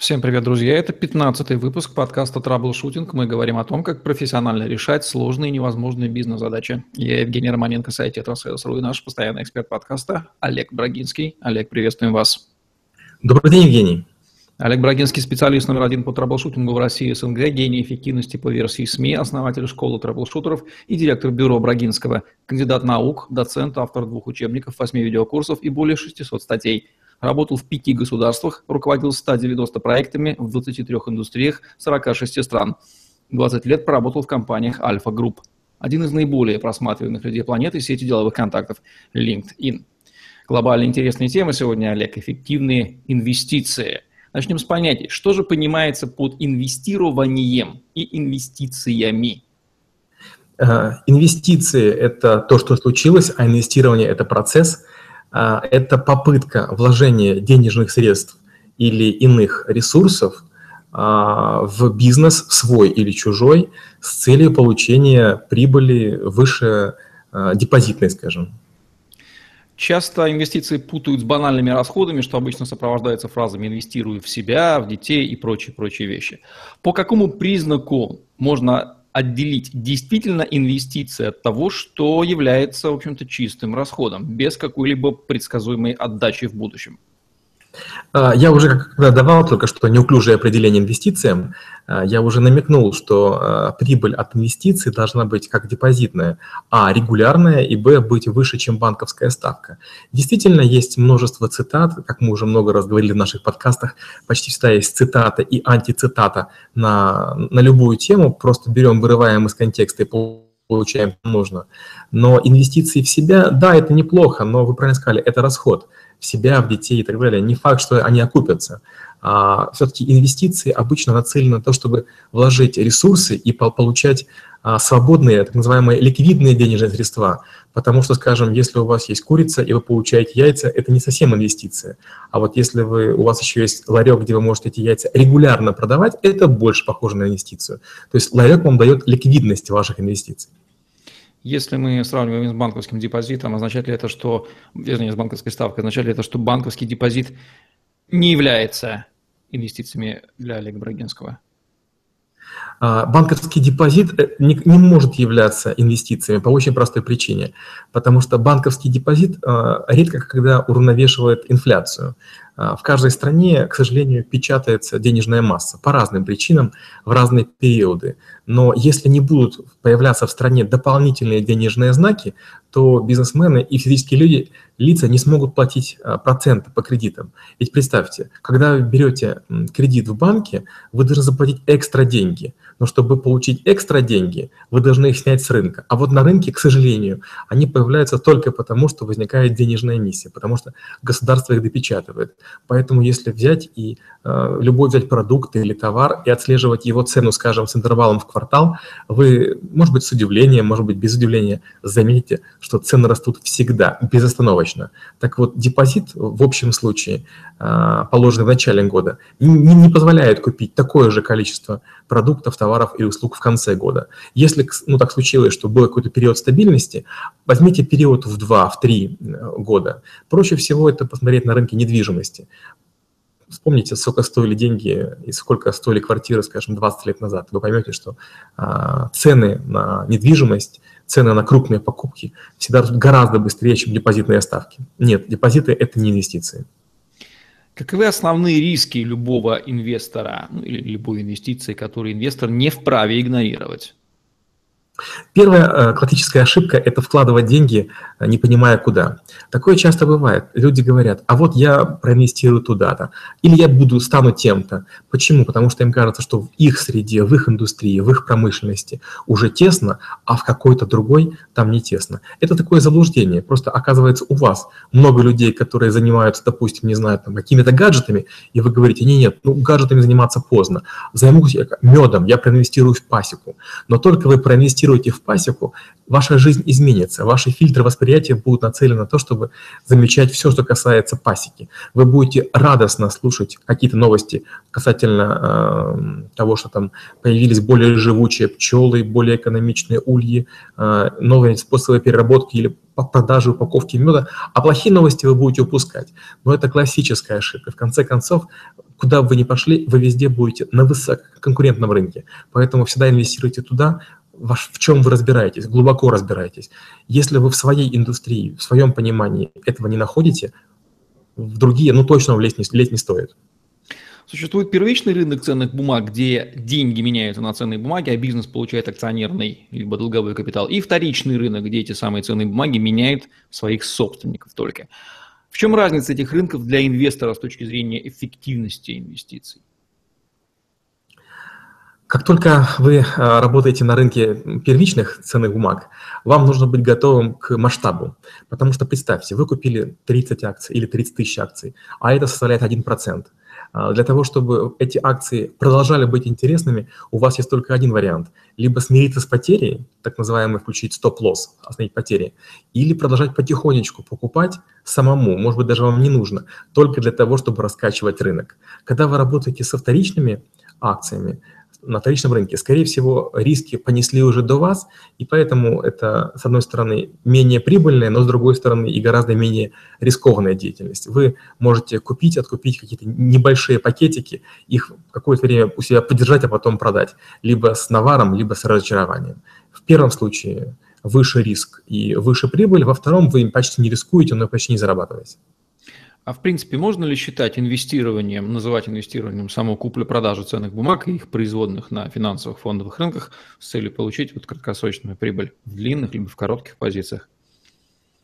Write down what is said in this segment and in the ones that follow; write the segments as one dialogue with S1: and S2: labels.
S1: Всем привет, друзья! Это 15-й выпуск подкаста «Траблшутинг». Мы говорим о том, как профессионально решать сложные и невозможные бизнес-задачи. Я Евгений Романенко, сайт «Tetrasales.ru» и наш постоянный эксперт подкаста Олег Брагинский. Олег, приветствуем вас.
S2: Добрый день, Евгений.
S1: Олег Брагинский, специалист номер один по траблшутингу в России СНГ, гений эффективности по версии СМИ, основатель школы траблшутеров и директор бюро Брагинского, кандидат наук, доцент, автор двух учебников, восьми видеокурсов и более 600 статей – Работал в пяти государствах, руководил 190 проектами в 23 индустриях 46 стран. 20 лет проработал в компаниях Альфа Групп. Один из наиболее просматриваемых людей планеты – сети деловых контактов LinkedIn. Глобально интересные темы сегодня, Олег. Эффективные инвестиции. Начнем с понятий. Что же понимается под инвестированием и инвестициями?
S2: Э, инвестиции – это то, что случилось, а инвестирование – это процесс – а, это попытка вложения денежных средств или иных ресурсов а, в бизнес свой или чужой с целью получения прибыли выше депозитной, скажем.
S1: Часто инвестиции путают с банальными расходами, что обычно сопровождается фразами «инвестирую в себя, в детей» и прочие-прочие вещи. По какому признаку можно отделить действительно инвестиции от того, что является, в общем-то, чистым расходом, без какой-либо предсказуемой отдачи в будущем.
S2: А, я уже когда давал только что неуклюжее определение инвестициям, а, я уже намекнул, что а, прибыль от инвестиций должна быть как депозитная, а регулярная, и б быть выше, чем банковская ставка. Действительно, есть множество цитат, как мы уже много раз говорили в наших подкастах, почти всегда есть цитата и антицитата на, на любую тему, просто берем, вырываем из контекста и получаем нужно. Но инвестиции в себя, да, это неплохо, но вы правильно сказали, это расход – в себя, в детей и так далее. Не факт, что они окупятся. А все-таки инвестиции обычно нацелены на то, чтобы вложить ресурсы и получать а, свободные, так называемые ликвидные денежные средства. Потому что, скажем, если у вас есть курица и вы получаете яйца, это не совсем инвестиция. А вот если вы, у вас еще есть ларек, где вы можете эти яйца регулярно продавать, это больше похоже на инвестицию. То есть ларек вам дает ликвидность ваших инвестиций.
S1: Если мы сравниваем с банковским депозитом, означает ли это, что, вернее, с банковской ставкой, означает ли это, что банковский депозит не является инвестициями для Олега Брагинского?
S2: А, банковский депозит э, не, не может являться инвестициями по очень простой причине, потому что банковский депозит а, редко когда уравновешивает инфляцию. А, в каждой стране, к сожалению, печатается денежная масса по разным причинам в разные периоды. Но если не будут появляться в стране дополнительные денежные знаки, то бизнесмены и физические люди, лица не смогут платить а, проценты по кредитам. Ведь представьте, когда вы берете кредит в банке, вы должны заплатить экстра деньги. Но чтобы получить экстра деньги, вы должны их снять с рынка. А вот на рынке, к сожалению, они появляются только потому, что возникает денежная миссия, потому что государство их допечатывает. Поэтому если взять и э, любой взять продукт или товар и отслеживать его цену, скажем, с интервалом в квартал, вы, может быть, с удивлением, может быть, без удивления заметите, что цены растут всегда, безостановочно. Так вот, депозит в общем случае, э, положенный в начале года, не, позволяет купить такое же количество продуктов, товаров и услуг в конце года. Если ну, так случилось, что был какой-то период стабильности, возьмите период в 2-3 э, года. Проще всего это посмотреть на рынке недвижимости. Вспомните, сколько стоили деньги и сколько стоили квартиры, скажем, 20 лет назад. Вы поймете, что а, цены на недвижимость, цены на крупные покупки всегда растут гораздо быстрее, чем депозитные ставки. Нет, депозиты – это не инвестиции.
S1: Каковы основные риски любого инвестора ну, или любой инвестиции, которые инвестор не вправе игнорировать?
S2: Первая э, классическая ошибка – это вкладывать деньги, э, не понимая куда. Такое часто бывает. Люди говорят, а вот я проинвестирую туда-то, или я буду, стану тем-то. Почему? Потому что им кажется, что в их среде, в их индустрии, в их промышленности уже тесно, а в какой-то другой там не тесно. Это такое заблуждение. Просто оказывается у вас много людей, которые занимаются, допустим, не знаю, там, какими-то гаджетами, и вы говорите, не, нет, ну гаджетами заниматься поздно. Займусь я медом, я проинвестирую в пасеку. Но только вы проинвестируете инвестируете в пасеку, ваша жизнь изменится, ваши фильтры восприятия будут нацелены на то, чтобы замечать все, что касается пасеки. Вы будете радостно слушать какие-то новости касательно э, того, что там появились более живучие пчелы, более экономичные ульи, э, новые способы переработки или продажи упаковки меда, а плохие новости вы будете упускать. Но это классическая ошибка. В конце концов, Куда бы вы ни пошли, вы везде будете на высококонкурентном рынке. Поэтому всегда инвестируйте туда, в чем вы разбираетесь, глубоко разбираетесь. Если вы в своей индустрии, в своем понимании этого не находите, в другие, ну, точно влезть не, лезть не стоит.
S1: Существует первичный рынок ценных бумаг, где деньги меняются на ценные бумаги, а бизнес получает акционерный либо долговой капитал. И вторичный рынок, где эти самые ценные бумаги меняют своих собственников только. В чем разница этих рынков для инвестора с точки зрения эффективности инвестиций?
S2: Как только вы а, работаете на рынке первичных ценных бумаг, вам нужно быть готовым к масштабу. Потому что представьте, вы купили 30 акций или 30 тысяч акций, а это составляет 1%. А, для того, чтобы эти акции продолжали быть интересными, у вас есть только один вариант. Либо смириться с потерей, так называемый включить стоп-лосс, остановить потери, или продолжать потихонечку покупать самому, может быть, даже вам не нужно, только для того, чтобы раскачивать рынок. Когда вы работаете со вторичными акциями, на вторичном рынке. Скорее всего, риски понесли уже до вас, и поэтому это, с одной стороны, менее прибыльная, но с другой стороны и гораздо менее рискованная деятельность. Вы можете купить, откупить какие-то небольшие пакетики, их какое-то время у себя поддержать, а потом продать, либо с наваром, либо с разочарованием. В первом случае выше риск и выше прибыль, во втором вы почти не рискуете, но почти не зарабатываете.
S1: А в принципе, можно ли считать инвестированием, называть инвестированием саму куплю-продажу ценных бумаг и их производных на финансовых фондовых рынках с целью получить вот краткосрочную прибыль в длинных либо в коротких позициях?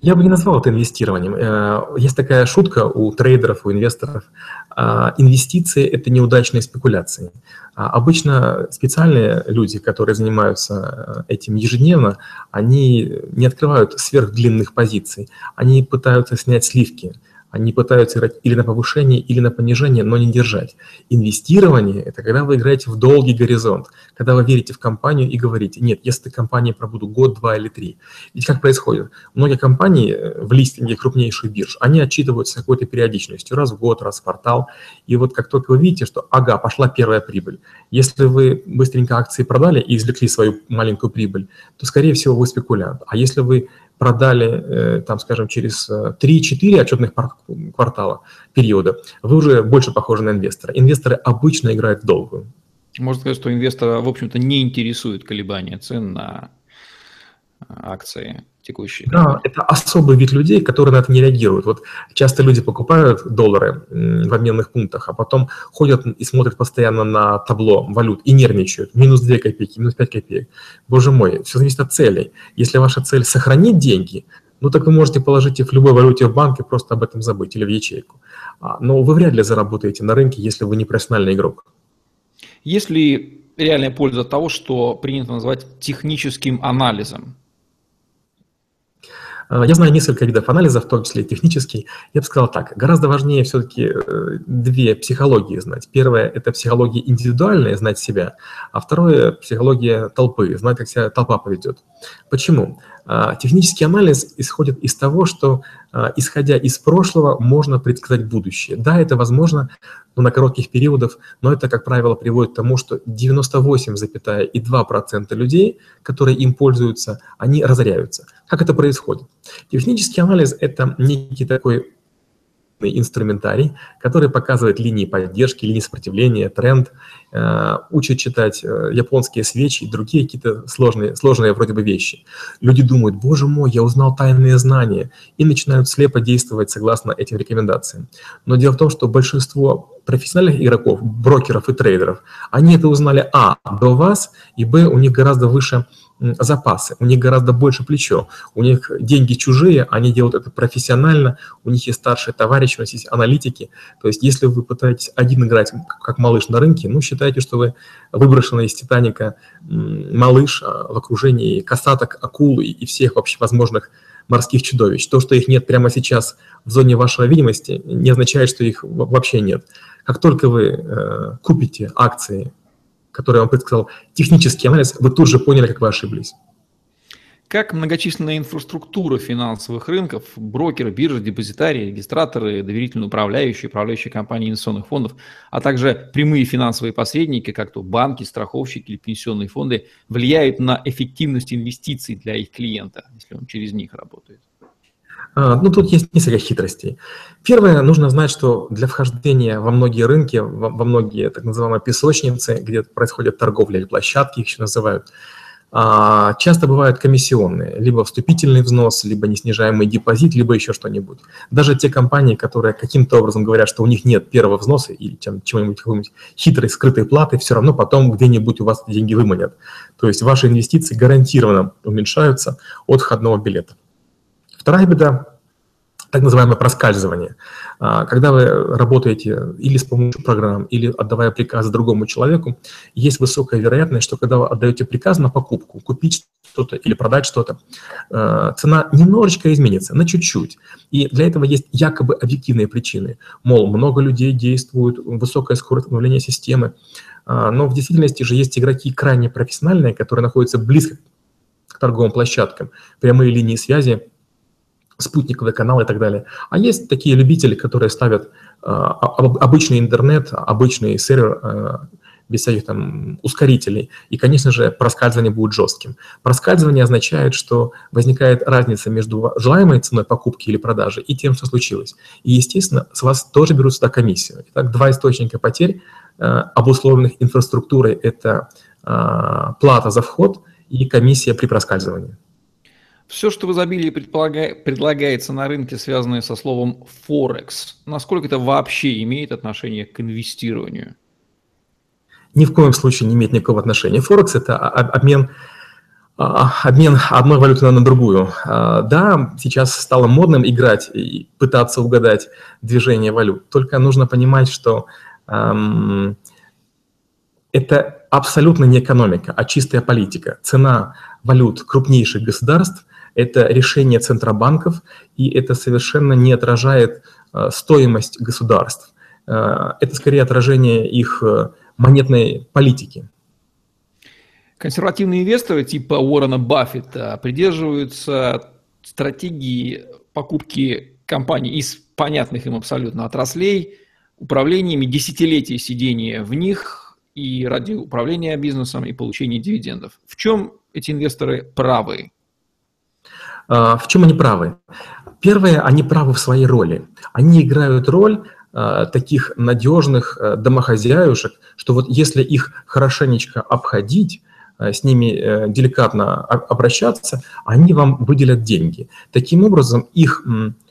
S2: Я бы не назвал это инвестированием. Э, есть такая шутка у трейдеров, у инвесторов. А, инвестиции – это неудачные спекуляции. А обычно специальные люди, которые занимаются э, этим ежедневно, они не открывают сверхдлинных позиций. Они пытаются снять сливки – они пытаются играть или на повышение, или на понижение, но не держать. Инвестирование – это когда вы играете в долгий горизонт, когда вы верите в компанию и говорите, нет, если компания пробуду год, два или три. Ведь как происходит? Многие компании э, в листинге крупнейших бирж, они отчитываются какой-то периодичностью, раз в год, раз в квартал. И вот как только вы видите, что, ага, пошла первая прибыль, если вы быстренько акции продали и извлекли свою маленькую прибыль, то, скорее всего, вы спекулянт. А если вы продали, э, там, скажем, через 3-4 э, отчетных квартала периода, вы уже больше похожи на инвестора. Инвесторы обычно играют в долгую.
S1: Можно сказать, что инвестора, в общем-то, не интересует колебания цен на акции текущие.
S2: Да, это особый вид людей, которые на это не реагируют. Вот часто люди покупают доллары в обменных пунктах, а потом ходят и смотрят постоянно на табло валют и нервничают. Минус 2 копейки, минус 5 копеек. Боже мой, все зависит от целей. Если ваша цель сохранить деньги, ну так вы можете положить их в любой валюте в банке, просто об этом забыть или в ячейку. А, но вы вряд ли заработаете на рынке, если вы не профессиональный игрок.
S1: Если реальная польза от того, что принято называть техническим анализом.
S2: Э, я знаю несколько видов анализа, в том числе технический. Я бы сказал так, гораздо важнее все-таки э, две психологии знать. Первое – это психология индивидуальная, знать себя, а второе – психология толпы, знать, как себя толпа поведет. Почему? А, технический анализ исходит из того, что, а, исходя из прошлого, можно предсказать будущее. Да, это возможно но на коротких периодах, но это, как правило, приводит к тому, что 98,2% людей, которые им пользуются, они разоряются. Как это происходит? Технический анализ – это некий такой инструментарий, который показывает линии поддержки, линии сопротивления, тренд, э, учит читать э, японские свечи и другие какие-то сложные, сложные вроде бы вещи. Люди думают, боже мой, я узнал тайные знания, и начинают слепо действовать согласно этим рекомендациям. Но дело в том, что большинство профессиональных игроков, брокеров и трейдеров, они это узнали, а, до вас, и, б, у них гораздо выше запасы, у них гораздо больше плечо, у них деньги чужие, они делают это профессионально, у них есть старшие товарищи, у них есть аналитики. То есть если вы пытаетесь один играть как малыш на рынке, ну, считайте, что вы выброшены из Титаника малыш а, в окружении касаток, акул и всех вообще возможных морских чудовищ. То, что их нет прямо сейчас в зоне вашего видимости, не означает, что их вообще нет. Как только вы э, купите акции который вам предсказал технический анализ, вы тут же поняли, как вы ошиблись.
S1: Как многочисленная инфраструктура финансовых рынков, брокеры, биржи, депозитарии, регистраторы, доверительные управляющие, управляющие компании инвестиционных фондов, а также прямые финансовые посредники, как то банки, страховщики или пенсионные фонды, влияют на эффективность инвестиций для их клиента, если он через них работает?
S2: А, ну, тут есть несколько хитростей. Первое, нужно знать, что для вхождения во многие рынки, во, многие так называемые песочницы, где происходит торговля или площадки, их еще называют, а, часто бывают комиссионные, либо вступительный взнос, либо неснижаемый депозит, либо еще что-нибудь. Даже те компании, которые каким-то образом говорят, что у них нет первого взноса или чего-нибудь, какой-нибудь хитрой скрытой платы, все равно потом где-нибудь у вас деньги выманят. То есть ваши инвестиции гарантированно уменьшаются от входного билета. Вторая беда так называемое проскальзывание. А, когда вы работаете или с помощью программ, или отдавая приказы другому человеку, есть высокая вероятность, что когда вы отдаете приказ на покупку, купить что-то или продать что-то, а, цена немножечко изменится, на чуть-чуть. И для этого есть якобы объективные причины. Мол, много людей действуют, высокая скорость обновления системы. А, но в действительности же есть игроки крайне профессиональные, которые находятся близко к торговым площадкам, прямые линии связи спутниковый канал и так далее. А есть такие любители, которые ставят э, обычный интернет, обычный сервер э, без всяких там ускорителей. И, конечно же, проскальзывание будет жестким. Проскальзывание означает, что возникает разница между желаемой ценой покупки или продажи и тем, что случилось. И, естественно, с вас тоже берут сюда комиссию. Итак, два источника потерь, э, обусловленных инфраструктурой, это плата за вход и комиссия при проскальзывании.
S1: Все, что в изобилии предлагается на рынке, связанное со словом Форекс, насколько это вообще имеет отношение к инвестированию?
S2: Ни в коем случае не имеет никакого отношения. Форекс – это обмен, а, обмен одной валюты на другую. А, да, сейчас стало модным играть и пытаться угадать движение валют. Только нужно понимать, что эм, это абсолютно не экономика, а чистая политика. Цена валют крупнейших государств – это решение центробанков, и это совершенно не отражает э, стоимость государств. Э, это скорее отражение их э, монетной политики.
S1: Консервативные инвесторы типа Уоррена Баффета придерживаются стратегии покупки компаний из понятных им абсолютно отраслей, управлениями десятилетий сидения в них и ради управления бизнесом и получения дивидендов. В чем эти инвесторы правы?
S2: А, в чем они правы? Первое, они правы в своей роли. Они играют роль а, таких надежных а, домохозяюшек, что вот если их хорошенечко обходить, с ними э, деликатно обращаться, они вам выделят деньги. Таким образом, их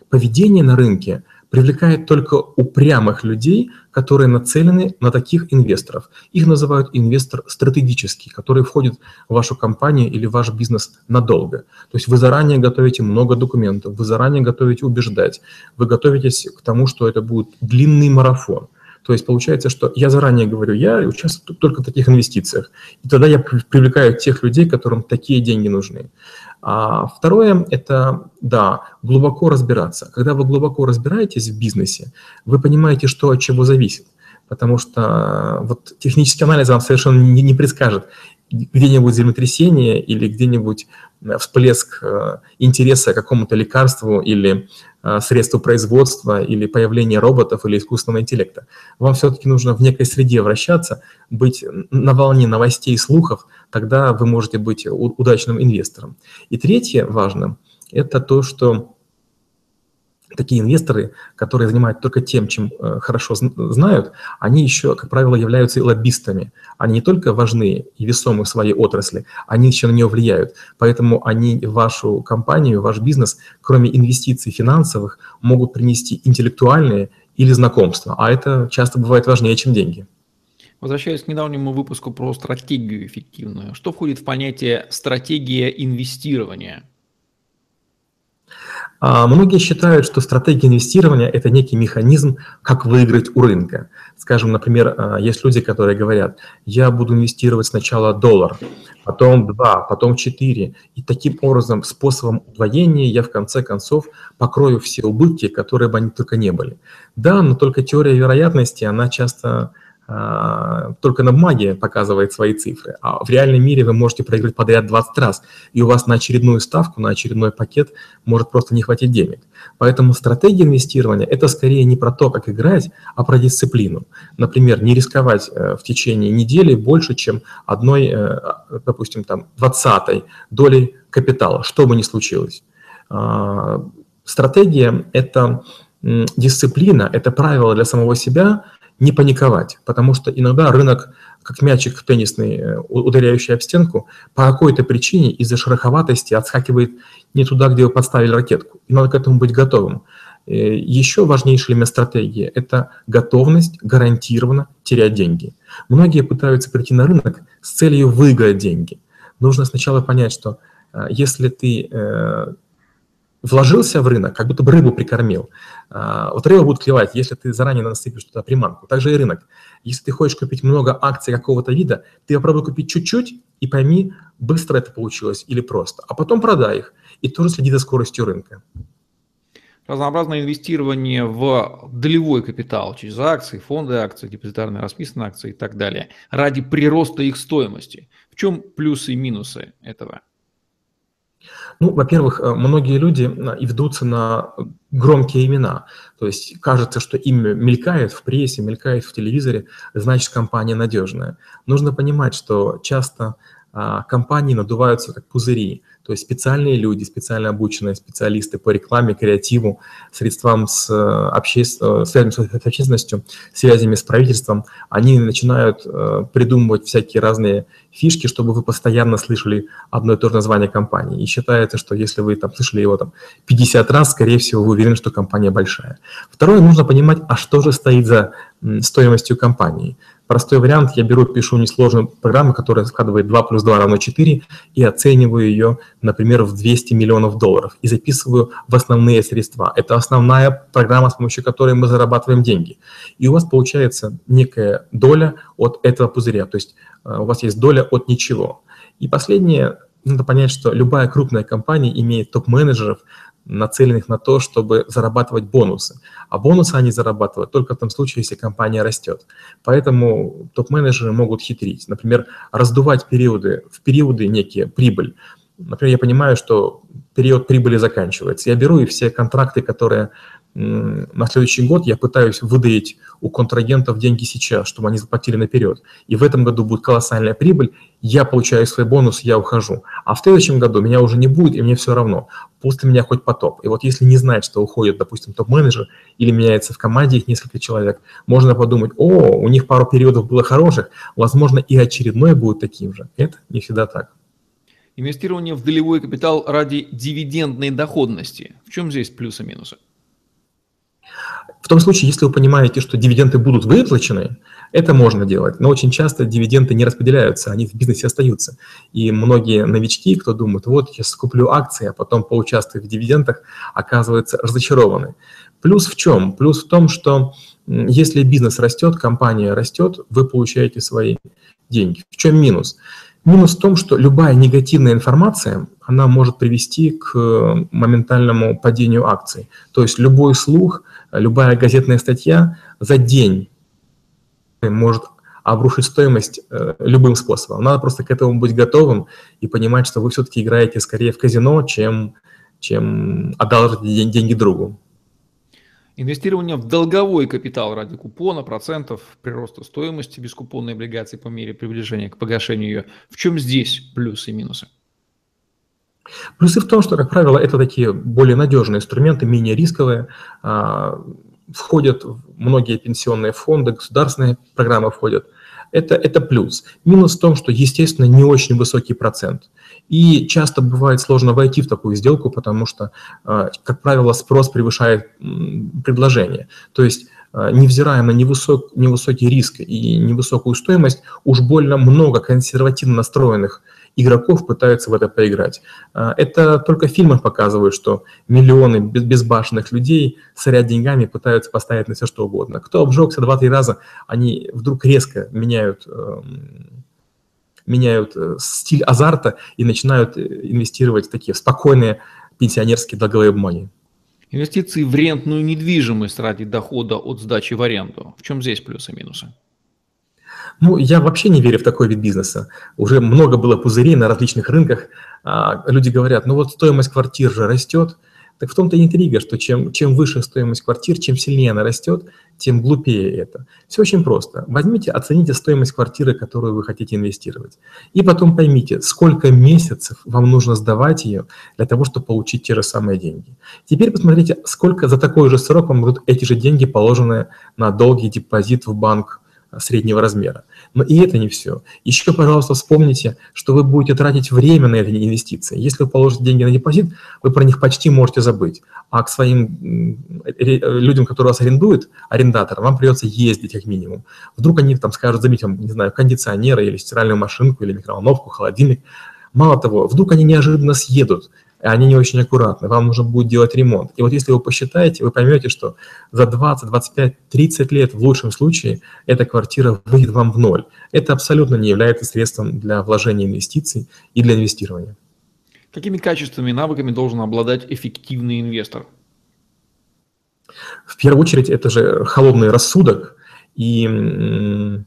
S2: поведение на рынке – привлекает только упрямых людей, которые нацелены на таких инвесторов. Их называют инвестор стратегический, который входит в вашу компанию или ваш бизнес надолго. То есть вы заранее готовите много документов, вы заранее готовите убеждать, вы готовитесь к тому, что это будет длинный марафон. То есть получается, что я заранее говорю, я участвую только в таких инвестициях. И тогда я привлекаю тех людей, которым такие деньги нужны. А второе – это, да, глубоко разбираться. Когда вы глубоко разбираетесь в бизнесе, вы понимаете, что от чего зависит. Потому что вот технический анализ вам совершенно не, не предскажет, где-нибудь землетрясение или где-нибудь э, всплеск э, интереса к какому-то лекарству или э, средству производства или появление роботов или искусственного интеллекта. Вам все-таки нужно в некой среде вращаться, быть на волне новостей и слухов, тогда вы можете быть удачным инвестором. И третье важно – это то, что такие инвесторы, которые занимаются только тем, чем э, хорошо знают, они еще, как правило, являются и лоббистами. Они не только важны и весомы в своей отрасли, они еще на нее влияют. Поэтому они вашу компанию, ваш бизнес, кроме инвестиций финансовых, могут принести интеллектуальные или знакомства. А это часто бывает важнее, чем деньги.
S1: Возвращаясь к недавнему выпуску про стратегию эффективную, что входит в понятие стратегия инвестирования –
S2: многие считают, что стратегия инвестирования – это некий механизм, как выиграть у рынка. Скажем, например, а, есть люди, которые говорят, я буду инвестировать сначала доллар, потом два, потом четыре, и таким образом, способом удвоения я в конце концов покрою все убытки, которые бы они только не были. Да, но только теория вероятности, она часто а, только на бумаге показывает свои цифры, а в реальном мире вы можете проиграть подряд 20 раз, и у вас на очередную ставку, на очередной пакет может просто не хватить денег. Поэтому стратегия инвестирования – это скорее не про то, как играть, а про дисциплину. Например, не рисковать э, в течение недели больше, чем одной, э, допустим, там, двадцатой долей капитала, что бы ни случилось. А, стратегия – это дисциплина, это правило для самого себя не паниковать, потому что иногда рынок, как мячик теннисный, э, ударяющий об стенку, по какой-то причине из-за шероховатости отскакивает не туда, где вы подставили ракетку. И надо к этому быть готовым. Э, Еще важнейший элемент стратегии – это готовность гарантированно терять деньги. Многие пытаются прийти на рынок с целью выиграть деньги. Нужно сначала понять, что э, если ты вложился в рынок, как будто бы рыбу прикормил. А, вот рыба будет клевать, если ты заранее насыпешь туда приманку. Также и рынок. Если ты хочешь купить много акций какого-то вида, ты попробуй купить чуть-чуть и пойми, быстро это получилось или просто. А потом продай их. И тоже следи за скоростью рынка.
S1: Разнообразное инвестирование в долевой капитал через акции, фонды акций, депозитарные расписанные акции и так далее ради прироста их стоимости. В чем плюсы и минусы этого?
S2: Ну, во-первых, э, многие люди э, и ведутся на громкие имена. То есть кажется, что имя мелькает в прессе, мелькает в телевизоре, значит, компания надежная. Нужно понимать, что часто а, компании надуваются как пузыри. То есть специальные люди, специально обученные специалисты по рекламе, креативу, средствам с, э, обществен... связями с общественностью, связями с правительством, они начинают э, придумывать всякие разные фишки, чтобы вы постоянно слышали одно и то же название компании. И считается, что если вы там слышали его там 50 раз, скорее всего, вы уверены, что компания большая. Второе, нужно понимать, а что же стоит за стоимостью компании. Простой вариант, я беру, пишу несложную программу, которая складывает 2 плюс 2 равно 4, и оцениваю ее, например, в 200 миллионов долларов, и записываю в основные средства. Это основная программа, с помощью которой мы зарабатываем деньги. И у вас получается некая доля от этого пузыря, то есть э, у вас есть доля от ничего. И последнее, надо понять, что любая крупная компания имеет топ-менеджеров, нацеленных на то, чтобы зарабатывать бонусы. А бонусы они зарабатывают только в том случае, если компания растет. Поэтому топ-менеджеры могут хитрить. Например, раздувать периоды, в периоды некие прибыль. Например, я понимаю, что период прибыли заканчивается. Я беру и все контракты, которые на следующий год я пытаюсь выдаить у контрагентов деньги сейчас, чтобы они заплатили наперед. И в этом году будет колоссальная прибыль, я получаю свой бонус, я ухожу. А в следующем году меня уже не будет, и мне все равно. Пусть меня хоть потоп. И вот если не знать, что уходит, допустим, топ-менеджер или меняется в команде их несколько человек, можно подумать, о, у них пару периодов было хороших, возможно, и очередной будет таким же. Это не всегда так.
S1: Инвестирование в долевой капитал ради дивидендной доходности. В чем здесь плюсы и минусы?
S2: В том случае, если вы понимаете, что дивиденды будут выплачены, это можно делать. Но очень часто дивиденды не распределяются, они в бизнесе остаются. И многие новички, кто думает, вот я скуплю акции, а потом поучаствую в дивидендах, оказываются разочарованы. Плюс в чем? Плюс в том, что если бизнес растет, компания растет, вы получаете свои деньги. В чем минус? Минус в том, что любая негативная информация, она может привести к моментальному падению акций. То есть любой слух – любая газетная статья за день может обрушить стоимость э, любым способом. Надо просто к этому быть готовым и понимать, что вы все-таки играете скорее в казино, чем, чем одалживаете деньги другу.
S1: Инвестирование в долговой капитал ради купона, процентов, прироста стоимости бескупонной облигации по мере приближения к погашению ее. В чем здесь плюсы и минусы?
S2: Плюсы в том, что, как правило, это такие более надежные инструменты, менее рисковые, а, входят в многие пенсионные фонды, государственные программы входят. Это, это плюс. Минус в том, что, естественно, не очень высокий процент. И часто бывает сложно войти в такую сделку, потому что, а, как правило, спрос превышает предложение. То есть а, невзирая на невысок, невысокий риск и невысокую стоимость, уж больно много консервативно настроенных игроков пытаются в это поиграть. А, это только фильмы показывают, что миллионы безбашенных людей, соря деньгами, пытаются поставить на все что угодно. Кто обжегся два-три раза, они вдруг резко меняют эм, меняют э, стиль азарта и начинают э, инвестировать в такие спокойные пенсионерские долговые бумаги.
S1: Инвестиции в рентную недвижимость ради дохода от сдачи в аренду. В чем здесь плюсы и минусы?
S2: Ну, я вообще не верю в такой вид бизнеса. Уже много было пузырей на различных рынках. А, люди говорят, ну вот стоимость квартир же растет, Так в том-то и интрига, что чем, чем выше стоимость квартир, чем сильнее она растет, тем глупее это. Все очень просто. Возьмите, оцените стоимость квартиры, которую вы хотите инвестировать. И потом поймите, сколько месяцев вам нужно сдавать ее для того, чтобы получить те же самые деньги. Теперь посмотрите, сколько за такой же срок вам будут эти же деньги положены на долгий депозит в банк среднего размера. Но и это не все. Еще, пожалуйста, вспомните, что вы будете тратить время на эти инвестиции. Если вы положите деньги на депозит, вы про них почти можете забыть. А к своим людям, которые вас арендуют, арендаторам, вам придется ездить как минимум. Вдруг они там скажут, заметьте, не знаю, кондиционеры или стиральную машинку, или микроволновку, холодильник. Мало того, вдруг они неожиданно съедут, они не очень аккуратны, вам нужно будет делать ремонт. И вот если вы посчитаете, вы поймете, что за 20, 25, 30 лет в лучшем случае эта квартира выйдет вам в ноль. Это абсолютно не является средством для вложения инвестиций и для инвестирования.
S1: Какими качествами и навыками должен обладать эффективный инвестор?
S2: В первую очередь это же холодный рассудок и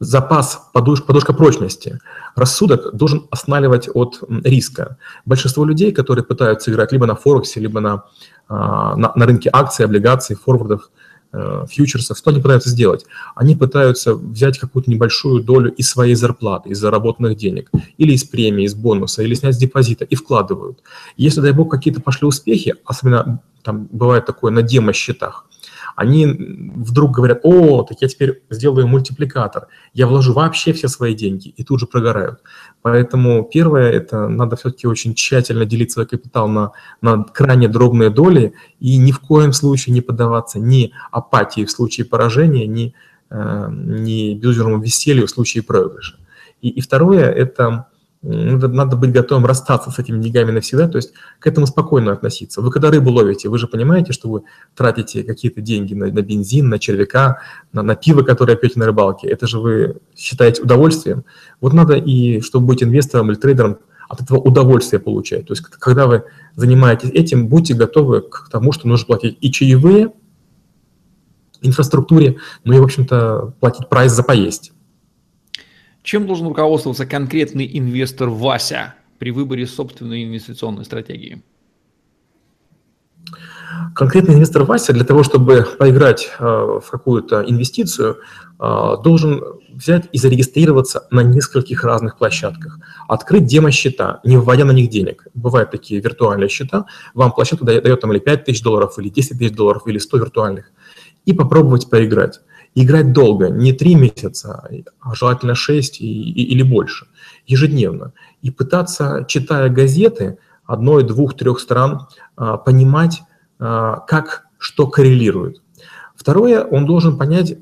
S2: запас, подушка, подушка прочности. Рассудок должен останавливать от риска. Большинство людей, которые пытаются играть либо на Форексе, либо на, а, на, на рынке акций, облигаций, форвардов, э, фьючерсов, что они пытаются сделать? Они пытаются взять какую-то небольшую долю из своей зарплаты, из заработанных денег, или из премии, из бонуса, или снять с депозита и вкладывают. Если, дай бог, какие-то пошли успехи, особенно там бывает такое на демо-счетах, они вдруг говорят, о, так я теперь сделаю мультипликатор, я вложу вообще все свои деньги, и тут же прогорают. Поэтому первое, это надо все-таки очень тщательно делить свой капитал на, на крайне дробные доли и ни в коем случае не поддаваться ни апатии в случае поражения, ни, э, ни безудержному веселью в случае проигрыша. И, и второе, это надо, надо быть готовым расстаться с этими деньгами навсегда, то есть к этому спокойно относиться. Вы когда рыбу ловите, вы же понимаете, что вы тратите какие-то деньги на, на бензин, на червяка, на, на пиво, которое пьете на рыбалке. Это же вы считаете удовольствием. Вот надо и, чтобы быть инвестором или трейдером, от этого удовольствие получать. То есть когда вы занимаетесь этим, будьте готовы к тому, что нужно платить и чаевые, инфраструктуре, ну и, в общем-то, платить прайс за поесть.
S1: Чем должен руководствоваться конкретный инвестор Вася при выборе собственной инвестиционной стратегии?
S2: Конкретный инвестор Вася для того, чтобы поиграть э, в какую-то инвестицию, э, должен взять и зарегистрироваться на нескольких разных площадках. Открыть демо-счета, не вводя на них денег. Бывают такие виртуальные счета, вам площадка дает, дает там или 5 тысяч долларов, или 10 тысяч долларов, или 100 виртуальных. И попробовать поиграть играть долго, не три месяца, а желательно шесть и, и, или больше, ежедневно. И пытаться, читая газеты одной, двух, трех стран, а, понимать, а, как что коррелирует. Второе, он должен понять,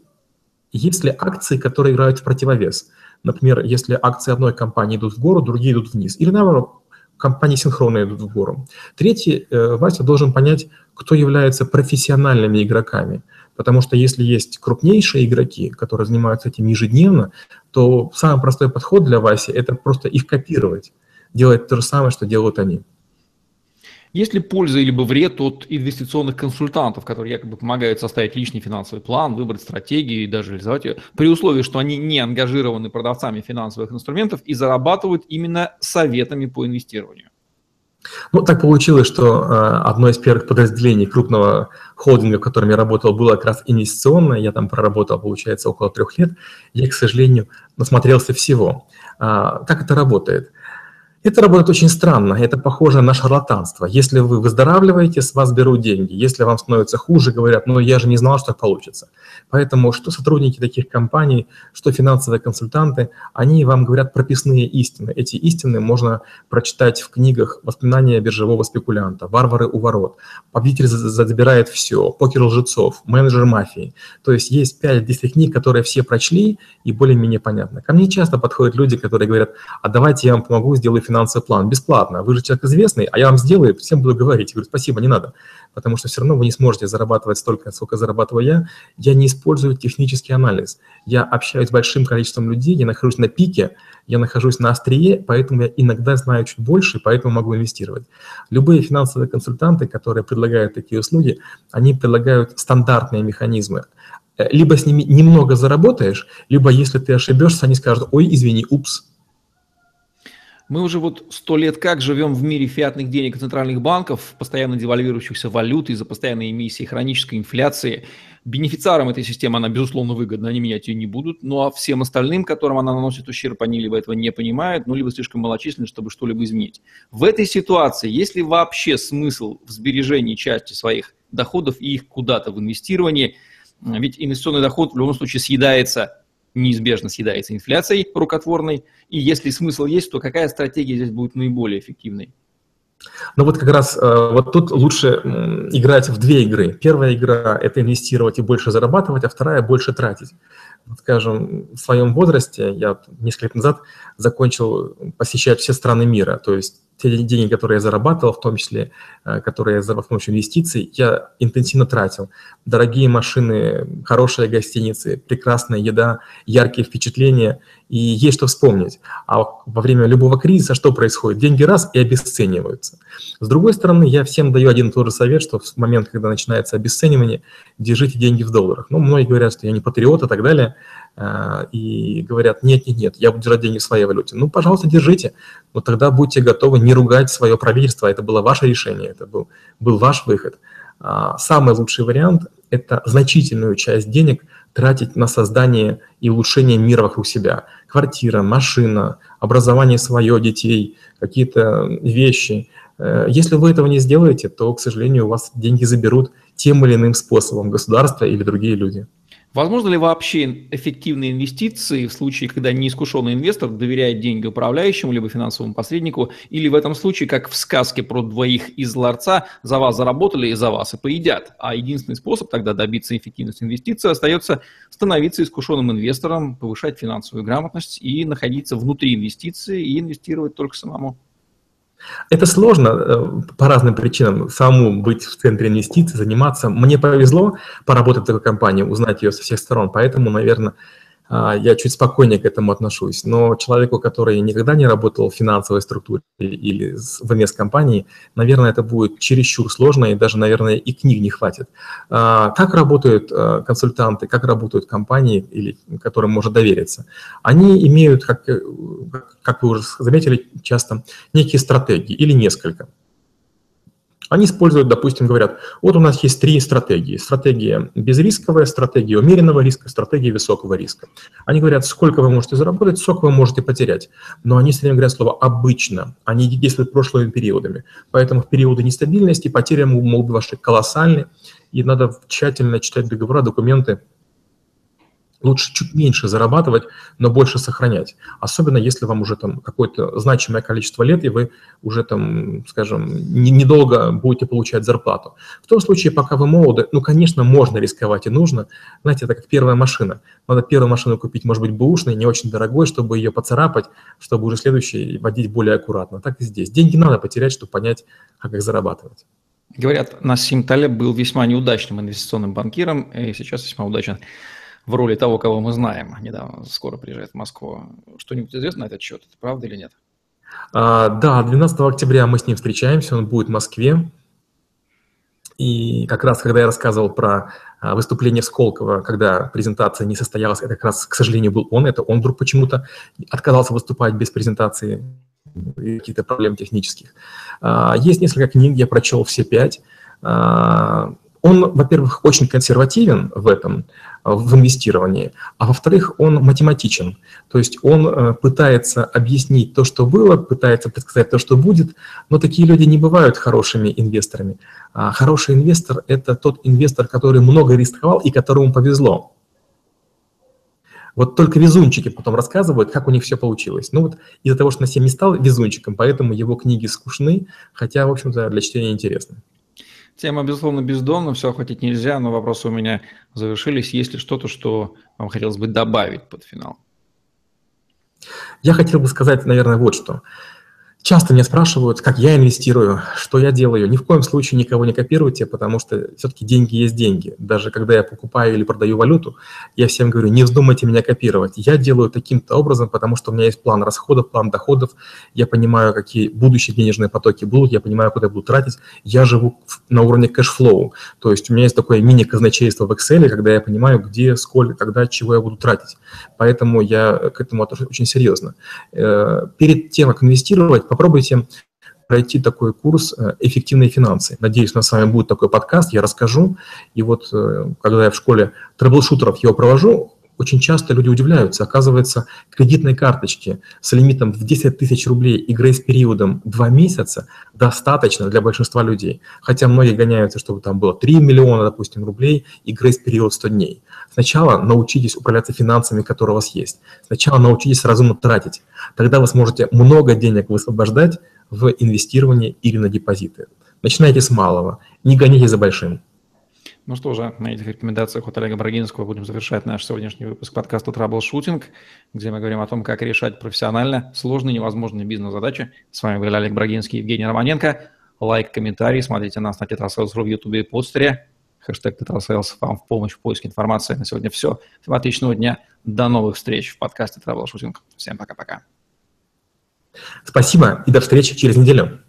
S2: есть ли акции, которые играют в противовес. Например, если акции одной компании идут в гору, другие идут вниз. Или наоборот, компании синхронно идут в гору. Третий, э, Вася должен понять, кто является профессиональными игроками. Потому что если есть крупнейшие игроки, которые занимаются этим ежедневно, то самый простой подход для Васи – это просто их копировать, делать то же самое, что делают они.
S1: Есть ли польза или вред от инвестиционных консультантов, которые якобы помогают составить личный финансовый план, выбрать стратегию и даже реализовать ее, при условии, что они не ангажированы продавцами финансовых инструментов и зарабатывают именно советами по инвестированию?
S2: Ну, так получилось, что э, одно из первых подразделений крупного холдинга, в котором я работал, было как раз инвестиционное. Я там проработал, получается, около трех лет. Я, к сожалению, насмотрелся всего. А, как это работает? Это работает очень странно, это похоже на шарлатанство. Если вы выздоравливаете, с вас берут деньги. Если вам становится хуже, говорят, ну я же не знал, что получится. Поэтому что сотрудники таких компаний, что финансовые консультанты, они вам говорят прописные истины. Эти истины можно прочитать в книгах «Воспоминания биржевого спекулянта», «Варвары у ворот», «Победитель забирает все», «Покер лжецов», «Менеджер мафии». То есть есть 5-10 книг, которые все прочли и более-менее понятно. Ко мне часто подходят люди, которые говорят, а давайте я вам помогу, сделаю финансовый план бесплатно. Вы же человек известный, а я вам сделаю, всем буду говорить. Я говорю, спасибо, не надо. Потому что все равно вы не сможете зарабатывать столько, сколько зарабатываю я. Я не использую технический анализ. Я общаюсь с большим количеством людей, я нахожусь на пике, я нахожусь на острие, поэтому я иногда знаю чуть больше, поэтому могу инвестировать. Любые финансовые консультанты, которые предлагают такие услуги, они предлагают стандартные механизмы. Либо с ними немного заработаешь, либо если ты ошибешься, они скажут, ой, извини, упс,
S1: Мы уже вот сто лет как живем в мире фиатных денег центральных банков, постоянно девальвирующихся валют из-за постоянной эмиссии, хронической инфляции. Бенефициарам этой системы она, безусловно, выгодна, они менять ее не будут. Ну а всем остальным, которым она наносит ущерб, они либо этого не понимают, ну либо слишком малочисленны, чтобы что-либо изменить. В этой ситуации есть ли вообще смысл в сбережении части своих доходов и их куда-то в инвестировании? Ведь инвестиционный доход в любом случае съедается неизбежно съедается инфляцией рукотворной, и если смысл есть, то какая стратегия здесь будет наиболее эффективной?
S2: Ну вот как раз э, вот тут лучше играть в две игры. Первая игра – это инвестировать и больше зарабатывать, а вторая – больше тратить. Вот, скажем, в своем возрасте, я несколько лет назад закончил посещать все страны мира, то есть те деньги, которые я зарабатывал, в том числе, э, которые я зарабатывал с помощью инвестиций, я интенсивно тратил. Дорогие машины, хорошие гостиницы, прекрасная еда, яркие впечатления, и есть что вспомнить. А во время любого кризиса что происходит? Деньги раз и обесцениваются. С другой стороны, я всем даю один и тот же совет, что в момент, когда начинается обесценивание, держите деньги в долларах. Ну, многие говорят, что я не патриот и так далее, и говорят, нет, нет, нет, я буду держать деньги в своей валюте. Ну, пожалуйста, держите, но тогда будьте готовы не ругать свое правительство, это было ваше решение, это был, был ваш выход. А, самый лучший вариант – это значительную часть денег тратить на создание и улучшение мира вокруг себя. Квартира, машина, образование свое, детей, какие-то вещи. Э, если вы этого не сделаете, то, к сожалению, у вас деньги заберут тем или иным способом государство или другие люди.
S1: Возможно ли вообще эффективные инвестиции в случае, когда неискушенный инвестор доверяет деньги управляющему либо финансовому посреднику, или в этом случае, как в сказке про двоих из ларца, за вас заработали и за вас и поедят. А единственный способ тогда добиться эффективности инвестиций остается становиться искушенным инвестором, повышать финансовую грамотность и находиться внутри инвестиций и инвестировать только самому.
S2: Это сложно э, по разным причинам. Самому быть в центре инвестиций, заниматься. Мне повезло поработать в такой компании, узнать ее со всех сторон. Поэтому, наверное, я чуть спокойнее к этому отношусь. Но человеку, который никогда не работал в финансовой структуре или в инвесткомпании, наверное, это будет чересчур сложно, и даже, наверное, и книг не хватит. А, как работают а, консультанты, как работают компании, или, которым можно довериться? Они имеют, как, как вы уже заметили, часто некие стратегии или несколько. Они используют, допустим, говорят, вот у нас есть три стратегии. Стратегия безрисковая, стратегия умеренного риска, стратегия высокого риска. Они говорят, сколько вы можете заработать, сколько вы можете потерять. Но они все время говорят слово «обычно». Они действуют прошлыми периодами. Поэтому в периоды нестабильности потери могут быть ваши колоссальны, и надо тщательно читать договора, документы, лучше чуть меньше зарабатывать, но больше сохранять. Особенно если вам уже там какое-то значимое количество лет, и вы уже там, скажем, недолго будете получать зарплату. В том случае, пока вы молоды, ну, конечно, можно рисковать и нужно. Знаете, это как первая машина. Надо первую машину купить, может быть, бэушной, не очень дорогой, чтобы ее поцарапать, чтобы уже следующий водить более аккуратно. Так и здесь. Деньги надо потерять, чтобы понять, как их зарабатывать.
S1: Говорят, Насим Талеб был весьма неудачным инвестиционным банкиром, и сейчас весьма удачен в роли того, кого мы знаем. Недавно скоро приезжает в Москву. Что-нибудь известно на этот счет? Это правда или нет?
S2: А, да, 12 октября мы с ним встречаемся, он будет в Москве. И как раз, когда я рассказывал про а, выступление Сколково, когда презентация не состоялась, это как раз, к сожалению, был он. Это он вдруг почему-то отказался выступать без презентации каких-то проблем технических. А, есть несколько книг, я прочел все пять. Он, во-первых, очень консервативен в этом, в инвестировании, а во-вторых, он математичен. То есть он э, пытается объяснить то, что было, пытается предсказать то, что будет, но такие люди не бывают хорошими инвесторами. А хороший инвестор – это тот инвестор, который много рисковал и которому повезло. Вот только везунчики потом рассказывают, как у них все получилось. Ну вот из-за того, что Насим не стал везунчиком, поэтому его книги скучны, хотя, в общем-то, для чтения интересны.
S1: Тема, безусловно, бездомна, все охватить нельзя, но вопросы у меня завершились. Есть ли что-то, что вам хотелось бы добавить под финал?
S2: Я хотел бы сказать, наверное, вот что. Часто меня спрашивают, как я инвестирую, что я делаю. Ни в коем случае никого не копируйте, потому что все-таки деньги есть деньги. Даже когда я покупаю или продаю валюту, я всем говорю, не вздумайте меня копировать. Я делаю таким-то образом, потому что у меня есть план расходов, план доходов. Я понимаю, какие будущие денежные потоки будут, я понимаю, куда я буду тратить. Я живу на уровне cash flow. То есть у меня есть такое мини-казначейство в Excel, когда я понимаю, где, сколько, когда, чего я буду тратить. Поэтому я к этому отношусь очень серьезно. Э, перед тем, как инвестировать, попробуйте пройти такой курс э, «Эффективные финансы». Надеюсь, у нас с вами будет такой подкаст, я расскажу. И вот э, когда я в школе трэблшутеров его провожу, очень часто люди удивляются. Оказывается, кредитной карточки с лимитом в 10 тысяч рублей и грейс-периодом 2 месяца достаточно для большинства людей. Хотя многие гоняются, чтобы там было 3 миллиона, допустим, рублей и грейс-период 100 дней. Сначала научитесь управляться финансами, которые у вас есть. Сначала научитесь разумно тратить. Тогда вы сможете много денег высвобождать в инвестирование или на депозиты. Начинайте с малого, не гоните за большим.
S1: Ну что же, на этих рекомендациях от Олега Брагинского будем завершать наш сегодняшний выпуск подкаста «Траблшутинг», где мы говорим о том, как решать профессионально сложные невозможные бизнес-задачи. С вами были Олег Брагинский и Евгений Романенко. Лайк, комментарий, смотрите нас на Tetrasales.ru в Ютубе и Подстере. Хэштег Tetrasales вам в помощь в поиске информации. На сегодня все. Всем отличного дня. До новых встреч в подкасте «Траблшутинг». Всем пока-пока.
S2: Спасибо и до встречи через неделю.